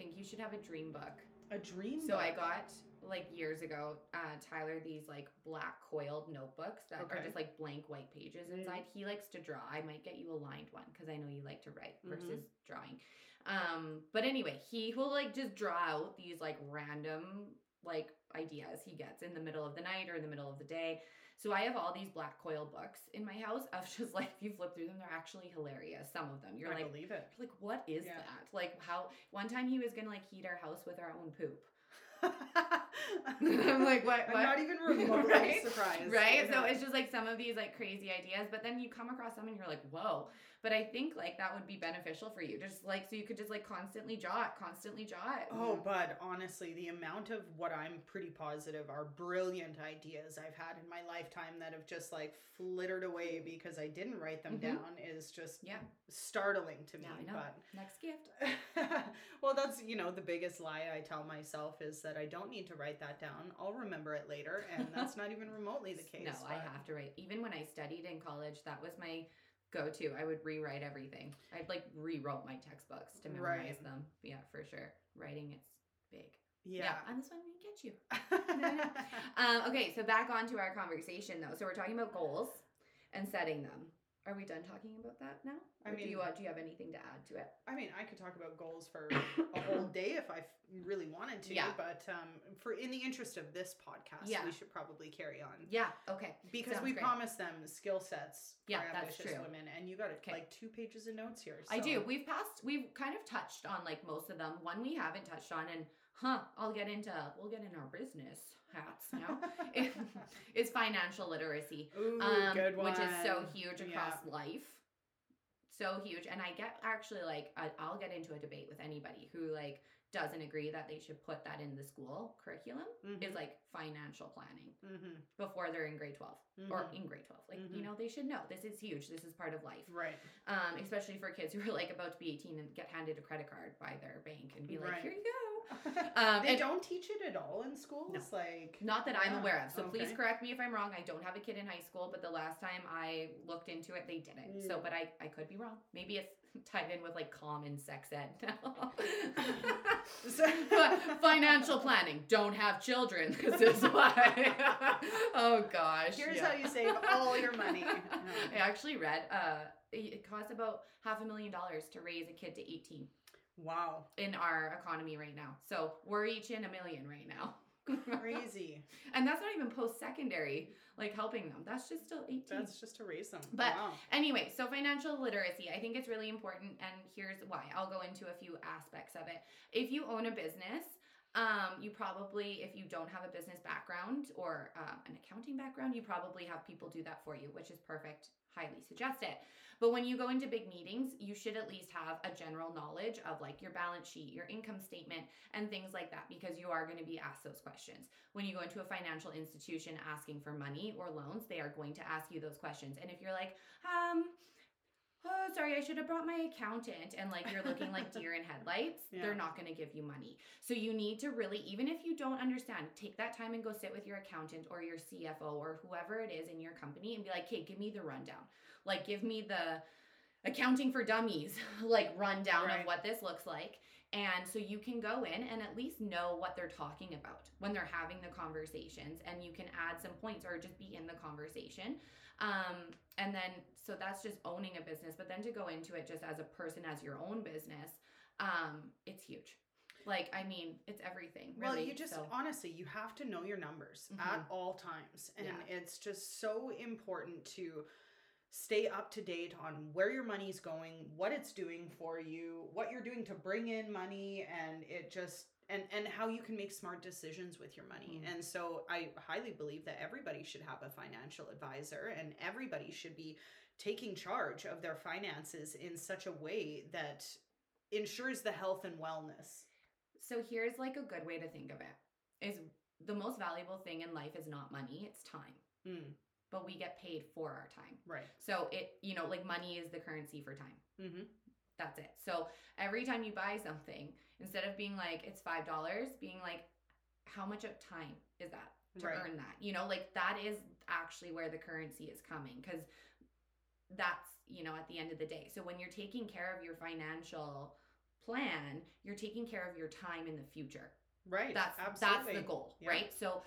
think you should have a dream book. a dream book. So I got like years ago, uh, Tyler these like black coiled notebooks that Okay. are just like blank white pages Mhm. inside. He likes to draw. I might get you a lined one because I know you like to write Mhm. versus drawing. Um, but anyway, he will like just draw out these like random like ideas he gets in the middle of the night or in the middle of the day. So I have all these black coil books in my house of [LAUGHS] just like if you flip through them, they're actually hilarious. Some of them. You're I like, believe it. like what is Yeah. that? Like how one time he was gonna like heat our house with our own poop. [LAUGHS] I'm like, what? what? I'm not even remotely [LAUGHS] Right? surprised. right? So it's just like some of these like crazy ideas, but then you come across some and you're like, whoa. But I think like that would be beneficial for you, just like so you could just like constantly jot, constantly jot. Oh, but honestly, the amount of what I'm pretty positive are brilliant ideas I've had in my lifetime that have just like flittered away because I didn't write them Mhm. down is just Yeah. startling to me. Yeah, I know. But Next gift. [LAUGHS] well, that's you know the biggest lie I tell myself is that I don't need to write that down. I'll remember it later, and that's not even remotely the [LAUGHS] case. No, I have to write. Even when I studied in college, that was my go-to. I would rewrite everything. I'd like rewrote my textbooks to memorize Right. them. Yeah, for sure. Writing it's big. Yeah. and this one may get you. [LAUGHS] Um, okay, so back on to our conversation though. So we're talking about goals and setting them. Are we done talking about that now? I Or do mean- you uh, do you have anything to add to it? I mean, I could talk about goals for a whole [COUGHS] day if I really wanted to. Yeah. But um, for in the interest of this podcast, Yeah. we should probably carry on Yeah. Okay. because Sounds we great. promised them skill sets Yeah, for that's ambitious true. women, and you got Okay. like two pages of notes here. I do. We've passed. We've kind of touched on like most of them. One we haven't touched on, and huh, I'll get into. We'll get in our business hats now. [LAUGHS] is financial literacy. Ooh, um, good one. which is so huge Yeah. across life. So huge, and I get actually like I'll get into a debate with anybody who like doesn't agree that they should put that in the school curriculum Mhm, is like financial planning mhm, before they're in grade 12 or mhm. in grade 12 like you Mhm. know they should know this is huge this is part of life right. um especially for kids who are like about to be 18 and get handed a credit card by their bank and be like Right. here you go [LAUGHS] um they don't teach it at all in schools. Like Not that I'm Yeah, aware of. So please correct me if I'm wrong. I don't have a kid in high school, but the last time I looked into it, they didn't. So, Mm. but I, I could be wrong. Maybe it's tied in with like common sex ed now. [LAUGHS] But financial planning. Don't have children. [LAUGHS] This is why. [LAUGHS] oh gosh. Here's yeah. how you save all your money. I actually read uh, it it costs about half a million dollars to raise a kid to 18 Wow, in our economy right now. So we're each in a million right now. crazy. And that's not even post secondary, like helping them. That's just still 18. That's just to raise them. But- wow. Anyway, so financial literacy, I think it's really important. And here's why I'll go into a few aspects of it. If you own a business, um, you probably, if you don't have a business background or um, an accounting background, you probably have people do that for you, which is perfect. Highly suggest it. But when you go into big meetings, you should at least have a general knowledge of like your balance sheet, your income statement, and things like that because you are going to be asked those questions. When you go into a financial institution asking for money or loans, they are going to ask you those questions. And if you're like, um, oh, sorry, I should have brought my accountant, and like you're looking like deer in headlights, [LAUGHS] Yeah. they're not going to give you money. So you need to really, even if you don't understand, take that time and go sit with your accountant or your CFO or whoever it is in your company and be like, hey, give me the rundown. Like, give me the accounting for dummies, [LAUGHS] like rundown Right. of what this looks like. And so you can go in and at least know what they're talking about when they're having the conversations, and you can add some points or just be in the conversation. Um, and then, so that's just owning a business. But then to go into it just as a person, as your own business, um, it's huge. Like, I mean, it's everything. Well, really. you just So- honestly, you have to know your numbers at all times, and Yeah. it's just so important to stay up to date on where your money's going, what it's doing for you, what you're doing to bring in money, and it just and and how you can make smart decisions with your money. Mm. And so, I highly believe that everybody should have a financial advisor, and everybody should be taking charge of their finances in such a way that ensures the health and wellness. So here's like a good way to think of it is the most valuable thing in life is not money, it's time. Mm, But we get paid for our time. right. So it, you know, like money is the currency for time. Mm-hmm. That's it. So every time you buy something, instead of being like it's five dollars, being like, how much of time is that to Right. earn that? You know, like that is actually where the currency is coming because that's you know at the end of the day. So when you're taking care of your financial plan, you're taking care of your time in the future. Right. That's absolutely. that's the goal, Yeah. right? So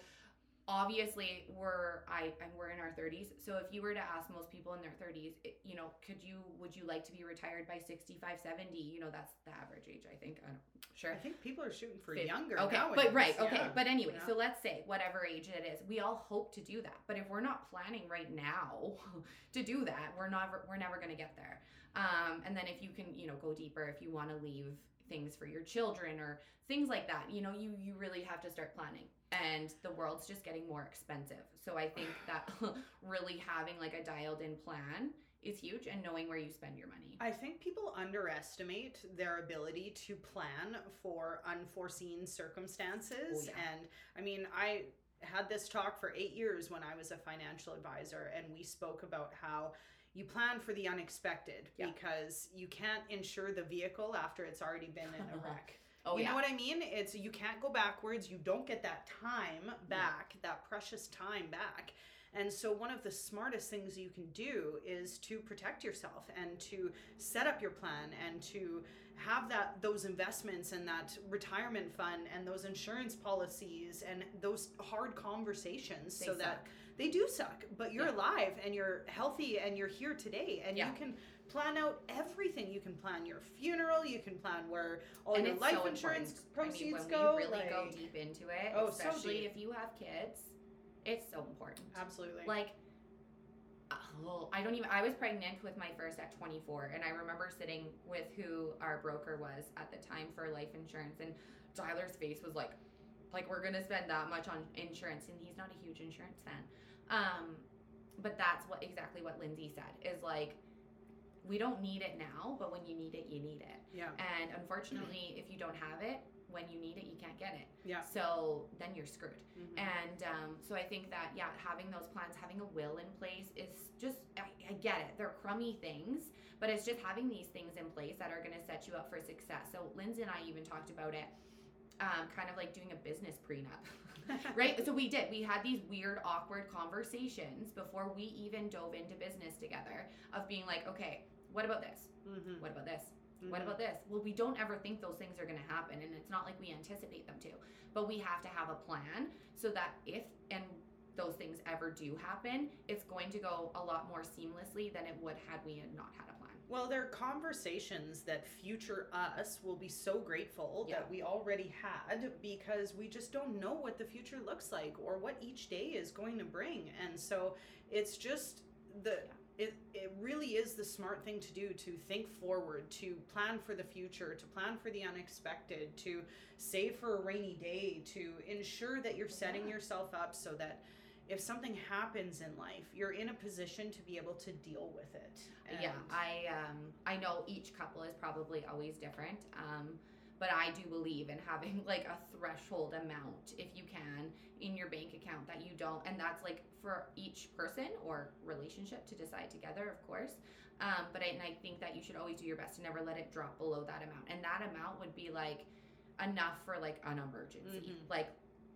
obviously we're I and we're in our 30s. So if you were to ask most people in their 30s, it, you know, could you would you like to be retired by 65, 70? You know, that's the average age, I think. I don't sure. I think people are shooting for Fif- younger. Okay, nowadays, but right, okay. yeah. But anyway, Yeah. so let's say whatever age it is, we all hope to do that. But if we're not planning right now [LAUGHS] to do that, we're never we're never going to get there. Um, and then if you can, you know, go deeper, if you want to leave things for your children or things like that, you know, you you really have to start planning. And the world's just getting more expensive. So I think [SIGHS] that [LAUGHS] really having like a dialed in plan is huge and knowing where you spend your money. I think people underestimate their ability to plan for unforeseen circumstances. Oh, yeah. And I mean, I had this talk for eight years when I was a financial advisor, and we spoke about how you plan for the unexpected Yeah. because you can't insure the vehicle after it's already been in a [LAUGHS] wreck. Oh you yeah. know what I mean? It's you can't go backwards. You don't get that time back, that precious time back. And so one of the smartest things you can do is to protect yourself and to set up your plan and to have that those investments and that retirement fund and those insurance policies and those hard conversations They so that suck. They do suck, but you're Yeah. alive and you're healthy and you're here today and Yeah. you can plan out everything. You can plan your funeral, you can plan where all and your life so insurance important. proceeds I mean, when go. really go deep into it, Oh, especially deep. if you have kids, it's so important. Absolutely. Like, oh, I don't even. I was pregnant with my first at 24, and I remember sitting with who our broker was at the time for life insurance, and Tyler's face was like, like we're gonna spend that much on insurance, and he's not a huge insurance fan. Um, but that's what exactly what Lindsay said is like, we don't need it now, but when you need it, you need it. yeah. And unfortunately, if you don't have it, when you need it, you can't get it. Yeah. So then you're screwed. Mhm. And um, so I think that, yeah, having those plans, having a will in place is just, I, I get it. They're crummy things, but it's just having these things in place that are going to set you up for success. So Lindsay and I even talked about it, um, kind of like doing a business prenup. [LAUGHS] right? So we did. We had these weird, awkward conversations before we even dove into business together of being like, okay, what about this? Mhm. What about this? What Mhm. about this? Well, we don't ever think those things are going to happen, and it's not like we anticipate them to. But we have to have a plan so that if and those things ever do happen, it's going to go a lot more seamlessly than it would had we had not had a plan. Well, they're conversations that future us will be so grateful Yeah. that we already had because we just don't know what the future looks like or what each day is going to bring. And so it's just the it, it really is the smart thing to do to think forward, to plan for the future, to plan for the unexpected, to save for a rainy day, to ensure that you're setting Yeah. yourself up so that if something happens in life, you're in a position to be able to deal with it. yeah, I um I know each couple is probably always different. Um but I do believe in having [LAUGHS] like a threshold amount if you can in your bank account that you don't and that's like for each person or relationship to decide together, of course. Um but I, and I think that you should always do your best to never let it drop below that amount. And that amount would be like enough for like an emergency. Mhm. Like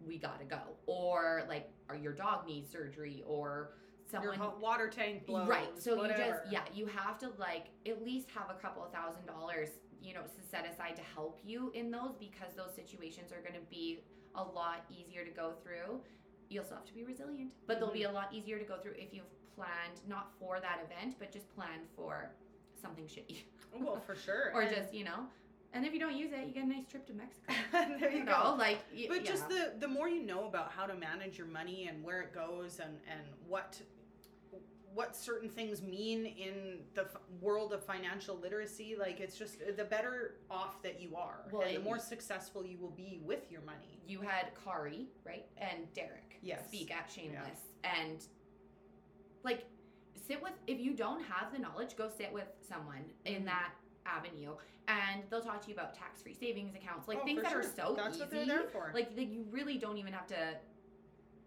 we gotta go. Or like or your dog needs surgery or your someone hot water tank blows. right so whatever. you just yeah you have to like at least have a couple of thousand dollars you know to set aside to help you in those because those situations are going to be a lot easier to go through you'll still have to be resilient but they'll be Mm-hmm. a lot easier to go through if you've planned not for that event but just planned for something shitty well, for sure. [LAUGHS] or And- just you know and if you don't use it you get a nice trip to mexico [LAUGHS] there you know, go. like y- But yeah. just the the more you know about how to manage your money and where it goes and and what what certain things mean in the f- world of financial literacy like it's just the better off that you are Well, and the more successful you will be with your money you had Kari, right, and Derek Yes. speak at Shameless, and like sit with if you don't have the knowledge, go sit with someone in Mhm. that avenue, and they'll talk to you about tax-free savings accounts, like Oh, things that are sure. so that's easy, what they're there for like that you really don't even have to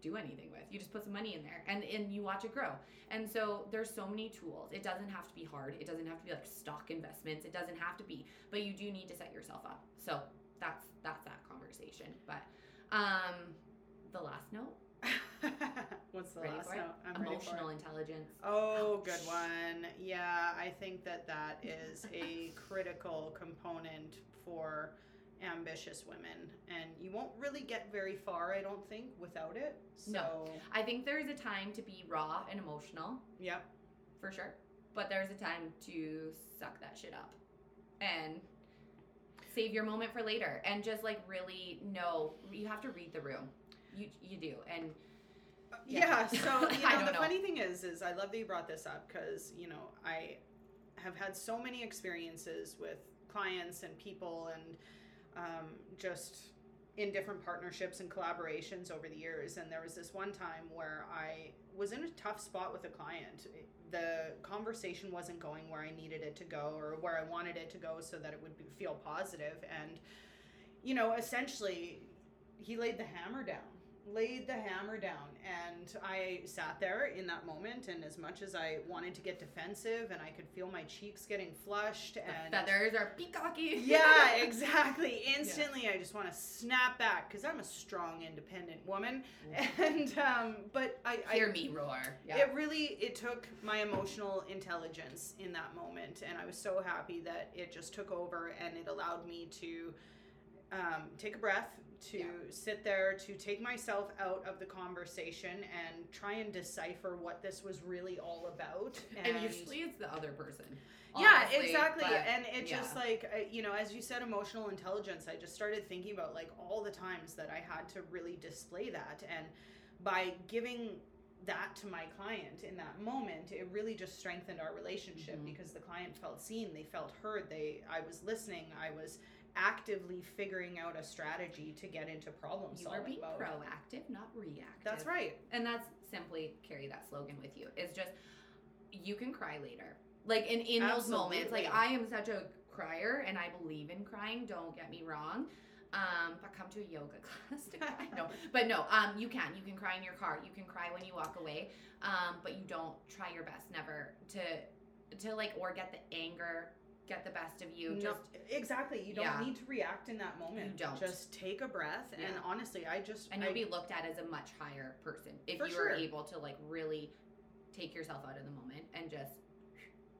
do anything with. You just put some money in there, and and you watch it grow. And so there's so many tools. It doesn't have to be hard. It doesn't have to be like stock investments. It doesn't have to be, but you do need to set yourself up. So that's that's that conversation. But um, the last note, [LAUGHS] what's the Ready last note I'm ready for it. emotional intelligence. Oh, Ouch. good one. Yeah, I think that that is a [LAUGHS] critical component for ambitious women, and you won't really get very far, I don't think, without it. So, No. I think there's a time to be raw and emotional, yep. for sure. But there's a time to suck that shit up and save your moment for later and just like really know you have to read the room. You you do. And Yeah. Yeah. So [LAUGHS] you know, the know. funny thing is, is I love that you brought this up because you know I have had so many experiences with clients and people and um, just in different partnerships and collaborations over the years. And there was this one time where I was in a tough spot with a client. The conversation wasn't going where I needed it to go or where I wanted it to go so that it would be, feel positive. And you know, essentially, he laid the hammer down laid the hammer down and i sat there in that moment and as much as i wanted to get defensive and i could feel my cheeks getting flushed the and feathers are peacocky. yeah [LAUGHS] exactly instantly i just want to snap back because i'm a strong independent woman and um but i, I Hear me roar. Yeah. it really it took my emotional intelligence in that moment and i was so happy that it just took over and it allowed me to um, take a breath to Yeah. sit there to take myself out of the conversation and try and decipher what this was really all about and, usually it's the other person. yeah exactly but- and it just like you know as you said emotional intelligence i just started thinking about like all the times that i had to really display that and by giving that to my client in that moment it really just strengthened our relationship Mhm. because the client felt seen they felt heard they i was listening i was actively figuring out a strategy to get into problem you are being mode. proactive, not reactive. that's right. And that's simply carry that slogan with you. It's just you can cry later. Like in in those moments like i am such a crier and i believe in crying don't get me wrong. Um but come to a yoga [LAUGHS] class to cry. No but no um you can. You can cry in your car. You can cry when you walk away. Um but you don't try your best never to to like or get the anger get the best of you no, just exactly you don't Yeah. need to react in that moment You don't. just take a breath and honestly i just and you'll be looked at as a much higher person if you sure. are able to like really take yourself out of the moment and just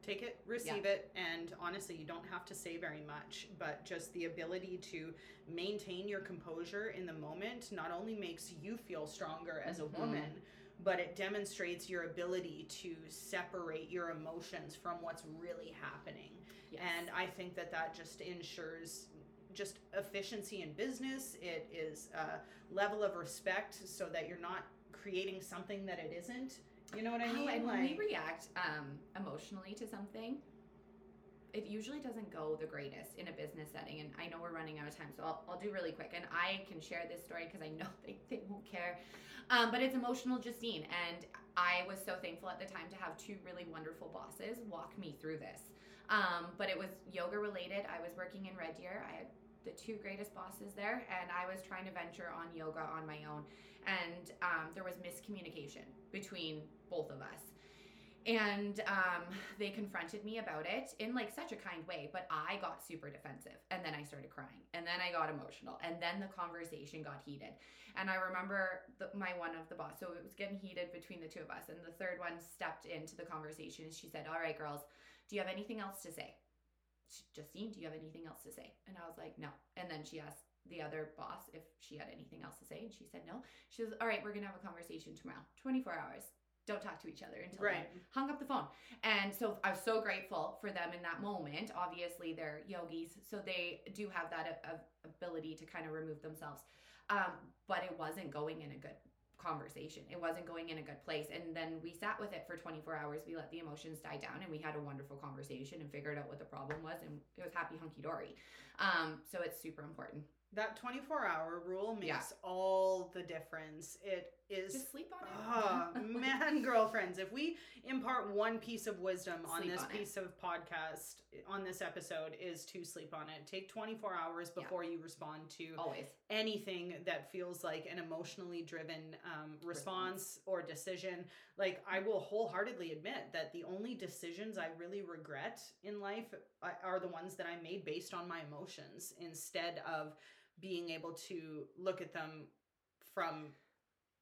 take it receive it and honestly you don't have to say very much but just the ability to maintain your composure in the moment not only makes you feel stronger as a Mhm. woman but it demonstrates your ability to separate your emotions from what's really happening. Yes. and i think that that just ensures just efficiency in business. It is a level of respect so that you're not creating something that it isn't. You know what i Oh, mean? and when we react um, emotionally to something, it usually doesn't go the greatest in a business setting. And I know we're running out of time, so I'll, I'll do really quick. And I can share this story because I know [LAUGHS] they, they won't care. Um, but it's emotional, Justine. And I was so thankful at the time to have two really wonderful bosses walk me through this. Um, but it was yoga related. I was working in Red Deer. I had the two greatest bosses there, and I was trying to venture on yoga on my own. And um, there was miscommunication between both of us. And um, they confronted me about it in like such a kind way, but I got super defensive. And then I started crying. And then I got emotional. And then the conversation got heated. And I remember the, my one of the boss, so it was getting heated between the two of us. And the third one stepped into the conversation and she said, All right, girls, do you have anything else to say? She- Justine, do you have anything else to say? And I was like, No. And then she asked the other boss if she had anything else to say. And she said, No. She was, All right, we're going to have a conversation tomorrow, 24 hours. Don't talk to each other until then right hung up the phone. And so I was so grateful for them in that moment. Obviously, they're yogis, so they do have that a- a- ability to kind of remove themselves. Um, but it wasn't going in a good conversation. It wasn't going in a good place. And then we sat with it for 24 hours. We let the emotions die down and we had a wonderful conversation and figured out what the problem was. And it was happy hunky dory. Um, so it's super important. That 24 hour rule makes Yeah. all the difference. It is. Just sleep on it. Oh, man, [LAUGHS] girlfriends, if we impart one piece of wisdom on Sleep this on it. piece of podcast, on this episode, is to sleep on it. Take 24 hours Yeah. before you respond to Always. anything that feels like an emotionally driven um, response or decision. Like, I will wholeheartedly admit that the only decisions I really regret in life uh, are the ones that I made based on my emotions instead of being able to look at them from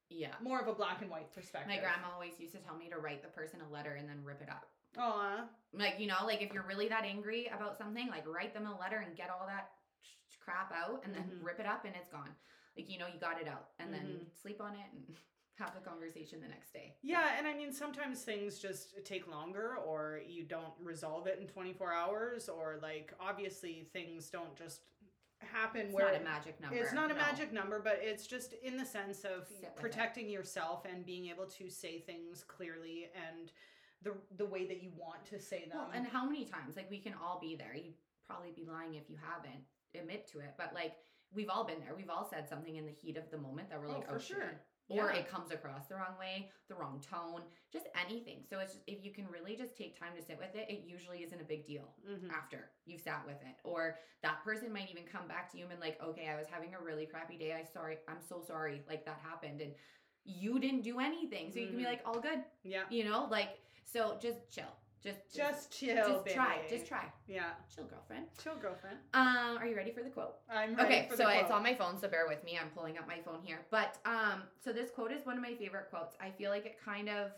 Yeah. more of a black and white perspective. My grandma always used to tell me to write the person a letter and then rip it up. Aw. Like, you know, like if you're really that angry about something, like write them a letter and get all that crap out and then Mhm. rip it up and it's gone. Like, you know, you got it out and then Mhm. sleep on it and [LAUGHS] have the conversation the next day. Yeah, and I mean sometimes things just take longer or you don't resolve it in 24 hours or like obviously things don't just happen It's where not a magic number. It's not a no. magic number, but it's just in the sense of with it. protecting yourself and being able to say things clearly and the the way that you want to say them. Well, and how many times? Like, we can all be there. You'd probably be lying if you haven't admit to it, but like, we've all been there. We've all said something in the heat of the moment that we're Oh, like, for oh, sure. Or Yeah. it comes across the wrong way, the wrong tone, just anything. So it's just, if you can really just take time to sit with it, it usually isn't a big deal Mhm. after you've sat with it. Or that person might even come back to you and been like, okay, I was having a really crappy day. I sorry, I'm so sorry. Like that happened. And you didn't do anything. So you can be Mhm. like, all good. yeah. You know, like so just chill. Just just, Just chill, just baby. try. Just try. Yeah. Chill, girlfriend. Chill, girlfriend. Um, are you ready for the quote? I'm ready Okay, so the it's on my phone, so bear with me. I'm pulling up my phone here. But um, so this quote is one of my favorite quotes. I feel like it kind of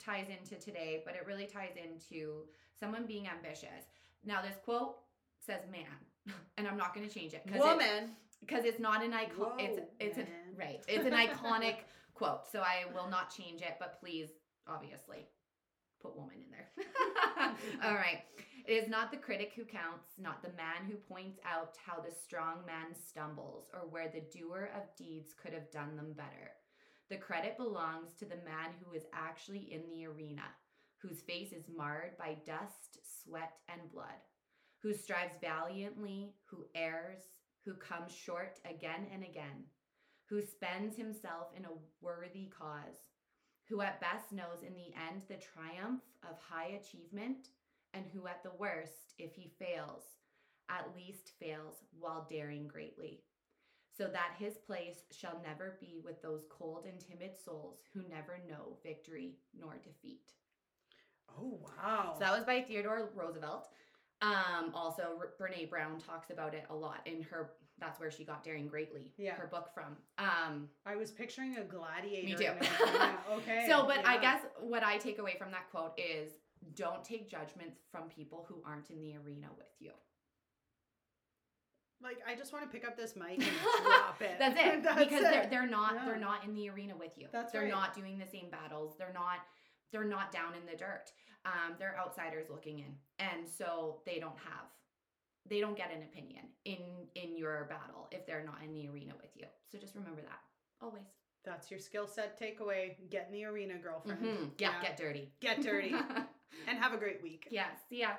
ties into today, but it really ties into someone being ambitious. Now, this quote says "man," [LAUGHS] and I'm not going to change it because woman. because it's not an icon. It's Whoa, it's an man. right. It's an iconic [LAUGHS] quote, so I will not change it. But please, obviously, put woman in there. [LAUGHS] All right. It is not the critic who counts, not the man who points out how the strong man stumbles or where the doer of deeds could have done them better. The credit belongs to the man who is actually in the arena, whose face is marred by dust, sweat, and blood, who strives valiantly, who errs, who comes short again and again, who spends himself in a worthy cause, who at best knows in the end the triumph of high achievement, and who at the worst, if he fails, at least fails while daring greatly. So that his place shall never be with those cold and timid souls who never know victory nor defeat. Oh wow. So that was by Theodore Roosevelt. Um, also, Brene Brown talks about it a lot in her. That's where she got Daring Greatly, Yeah. her book from. Um, I was picturing a gladiator. Me too. yeah, [LAUGHS] okay. so, but I guess what I take away from that quote is don't take judgments from people who aren't in the arena with you. like I just want to pick up this mic and [LAUGHS] drop it. That's it. [LAUGHS] That's because they're they're not Yeah. they're not in the arena with you. That's they're right. not doing the same battles. They're not they're not down in the dirt. Um, they're outsiders looking in, and so they don't have they don't get an opinion in in your battle if they're not in the arena with you. So just remember that always. That's your skill set takeaway. Get in the arena, girlfriend. Mhm. Yeah, get dirty. Get dirty. [LAUGHS] and have a great week. Yes. Yeah.